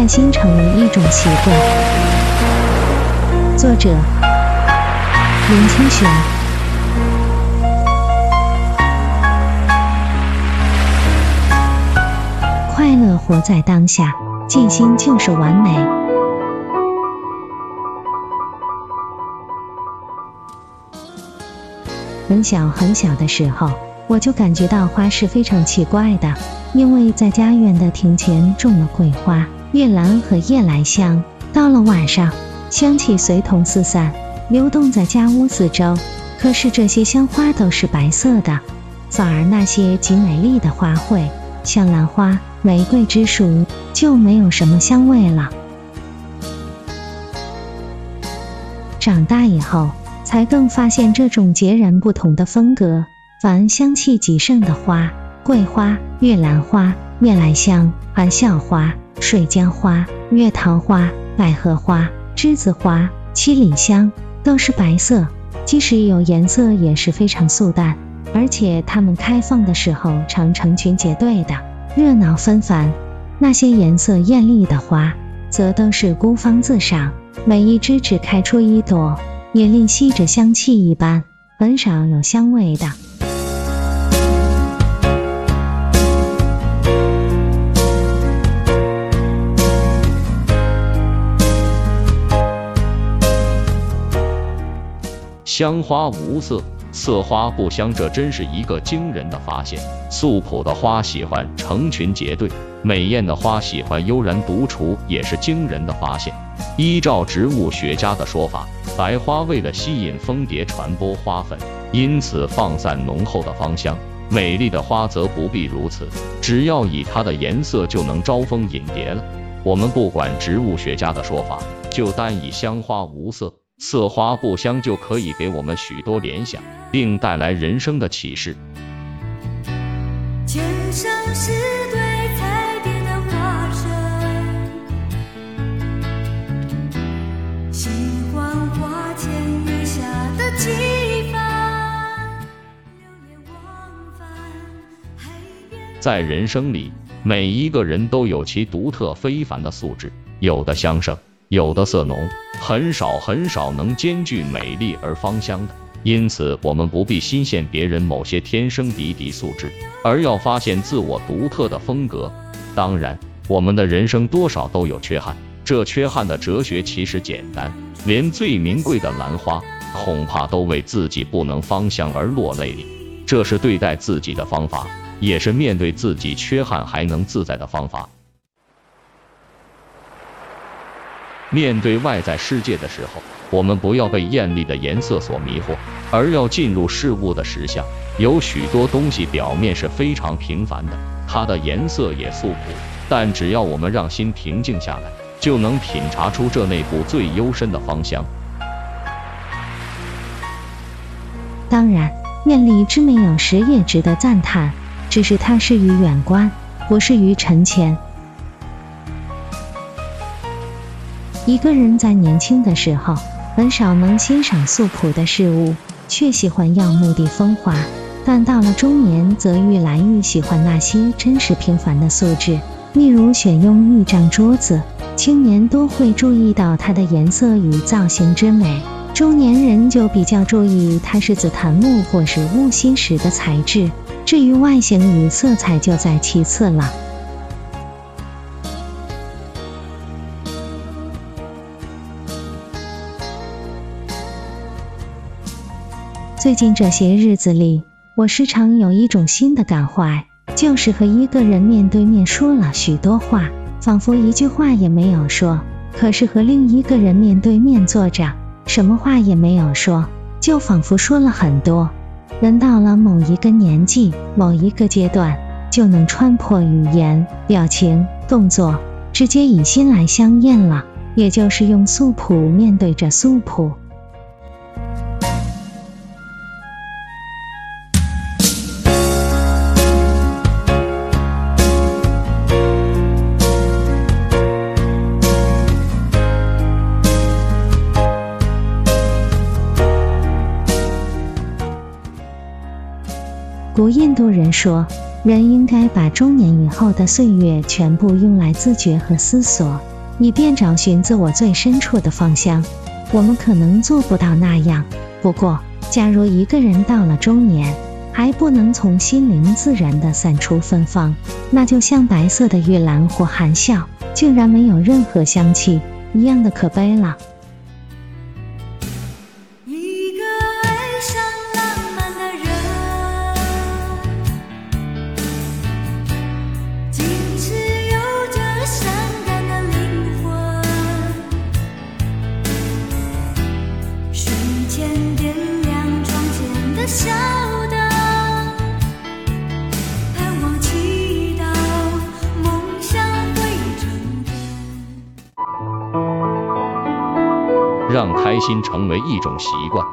让看心成为一种习惯。作者：林清玄。快乐活在当下，静心就是完美。很小很小的时候，我就感觉到花是非常奇怪的，因为在家院的庭前种了桂花、月兰和夜来香。到了晚上，香气随同四散，流动在家屋四周。可是这些香花都是白色的，反而那些极美丽的花卉，像兰花、玫瑰之属，就没有什么香味了。长大以后。才更发现这种截然不同的风格。凡香气极盛的花，桂花、玉兰花、夜来香、含笑花、水江花、月桃花、百合花、栀子花、七里香，都是白色，即使有颜色也是非常素淡。而且它们开放的时候常成群结队的，热闹纷繁。那些颜色艳丽的花，则都是孤芳自赏，每一枝只开出一朵。也吝惜着香气一般，很少有香味的。香花无色，色花不香，这真是一个惊人的发现。素朴的花喜欢成群结队，美艳的花喜欢悠然独处，也是惊人的发现。依照植物学家的说法。白花为了吸引蜂蝶传播花粉，因此放散浓厚的芳香。美丽的花则不必如此，只要以它的颜色就能招蜂引蝶了。我们不管植物学家的说法，就单以香花无色，色花不香就可以给我们许多联想，并带来人生的启示。天上是。在人生里，每一个人都有其独特非凡的素质，有的香盛，有的色浓，很少很少能兼具美丽而芳香的。因此，我们不必新羡别人某些天生敌敌素质，而要发现自我独特的风格。当然，我们的人生多少都有缺憾，这缺憾的哲学其实简单，连最名贵的兰花，恐怕都为自己不能芳香而落泪。这是对待自己的方法。也是面对自己缺憾还能自在的方法。面对外在世界的时候，我们不要被艳丽的颜色所迷惑，而要进入事物的实相。有许多东西表面是非常平凡的，它的颜色也素朴，但只要我们让心平静下来，就能品察出这内部最幽深的芳香。当然，艳丽之美有时也值得赞叹。只是它适于远观，不适于沉潜。一个人在年轻的时候，很少能欣赏素朴的事物，却喜欢耀目的风华；但到了中年，则愈来愈喜欢那些真实平凡的素质。例如选用一张桌子，青年都会注意到它的颜色与造型之美，中年人就比较注意它是紫檀木或是乌心石的材质。至于外形与色彩，就在其次了。最近这些日子里，我时常有一种新的感怀，就是和一个人面对面说了许多话，仿佛一句话也没有说；可是和另一个人面对面坐着，什么话也没有说，就仿佛说了很多。人到了某一个年纪、某一个阶段，就能穿破语言、表情、动作，直接以心来相应了。也就是用素朴面对着素朴。古印度人说，人应该把中年以后的岁月全部用来自觉和思索，以便找寻自我最深处的方向。我们可能做不到那样，不过，假如一个人到了中年，还不能从心灵自然地散出芬芳，那就像白色的玉兰或含笑，竟然没有任何香气一样的可悲了。心成为一种习惯。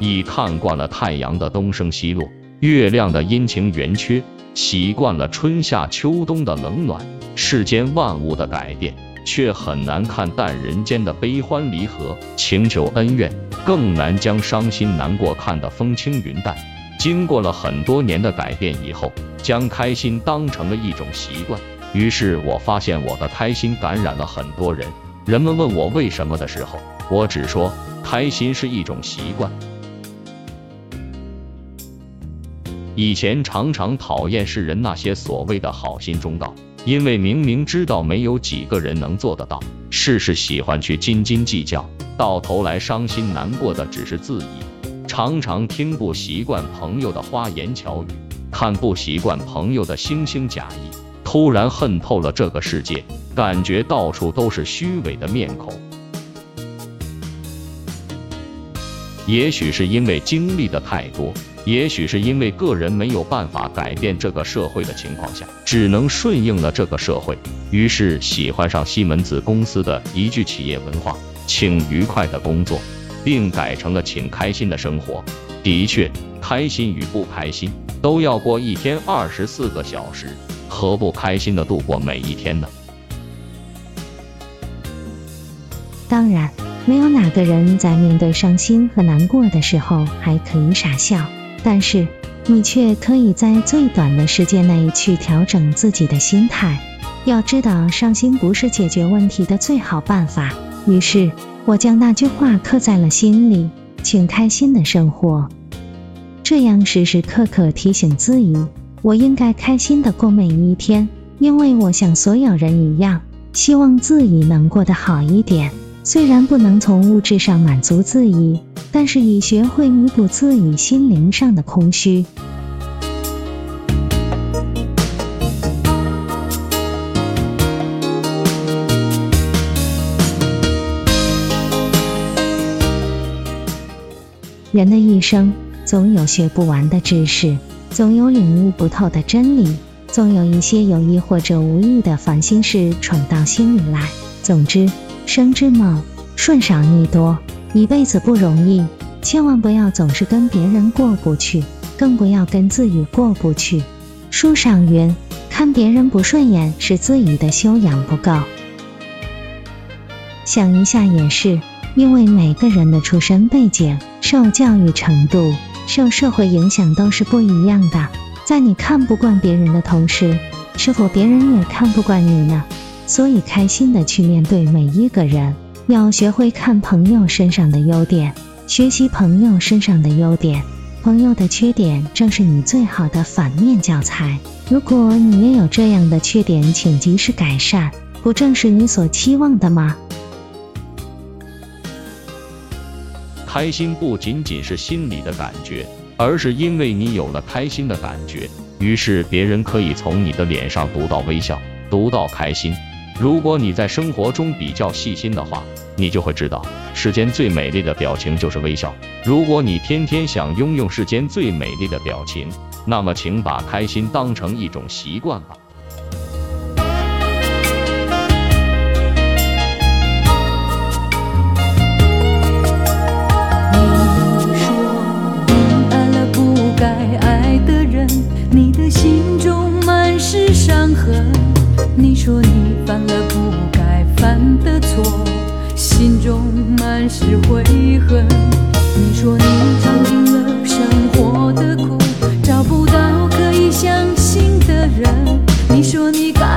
已看惯了太阳的东升西落，月亮的阴晴圆缺，习惯了春夏秋冬的冷暖，世间万物的改变，却很难看淡人间的悲欢离合、情仇恩怨，更难将伤心难过看得风轻云淡。经过了很多年的改变以后。将开心当成了一种习惯，于是我发现我的开心感染了很多人。人们问我为什么的时候，我只说开心是一种习惯。以前常常讨厌世人那些所谓的好心中道，因为明明知道没有几个人能做得到，事事喜欢去斤斤计较，到头来伤心难过的只是自己。常常听不习惯朋友的花言巧语。看不习惯朋友的惺惺假意，突然恨透了这个世界，感觉到处都是虚伪的面孔。也许是因为经历的太多，也许是因为个人没有办法改变这个社会的情况下，只能顺应了这个社会，于是喜欢上西门子公司的一句企业文化：请愉快的工作，并改成了请开心的生活。的确，开心与不开心。都要过一天二十四个小时，何不开心的度过每一天呢？当然，没有哪个人在面对伤心和难过的时候还可以傻笑，但是你却可以在最短的时间内去调整自己的心态。要知道，伤心不是解决问题的最好办法。于是，我将那句话刻在了心里，请开心的生活。这样时时刻刻提醒自己，我应该开心的过每一天，因为我像所有人一样，希望自己能过得好一点。虽然不能从物质上满足自己，但是已学会弥补自己心灵上的空虚。人的一生。总有学不完的知识，总有领悟不透的真理，总有一些有意或者无意的烦心事闯到心里来。总之，生之梦，顺少逆多，一辈子不容易，千万不要总是跟别人过不去，更不要跟自己过不去。书上云，看别人不顺眼是自己的修养不够。想一下也是，因为每个人的出身背景、受教育程度。受社会影响都是不一样的，在你看不惯别人的同时，是否别人也看不惯你呢？所以开心的去面对每一个人，要学会看朋友身上的优点，学习朋友身上的优点，朋友的缺点正是你最好的反面教材。如果你也有这样的缺点，请及时改善，不正是你所期望的吗？开心不仅仅是心里的感觉，而是因为你有了开心的感觉，于是别人可以从你的脸上读到微笑，读到开心。如果你在生活中比较细心的话，你就会知道，世间最美丽的表情就是微笑。如果你天天想拥有世间最美丽的表情，那么请把开心当成一种习惯吧。说你感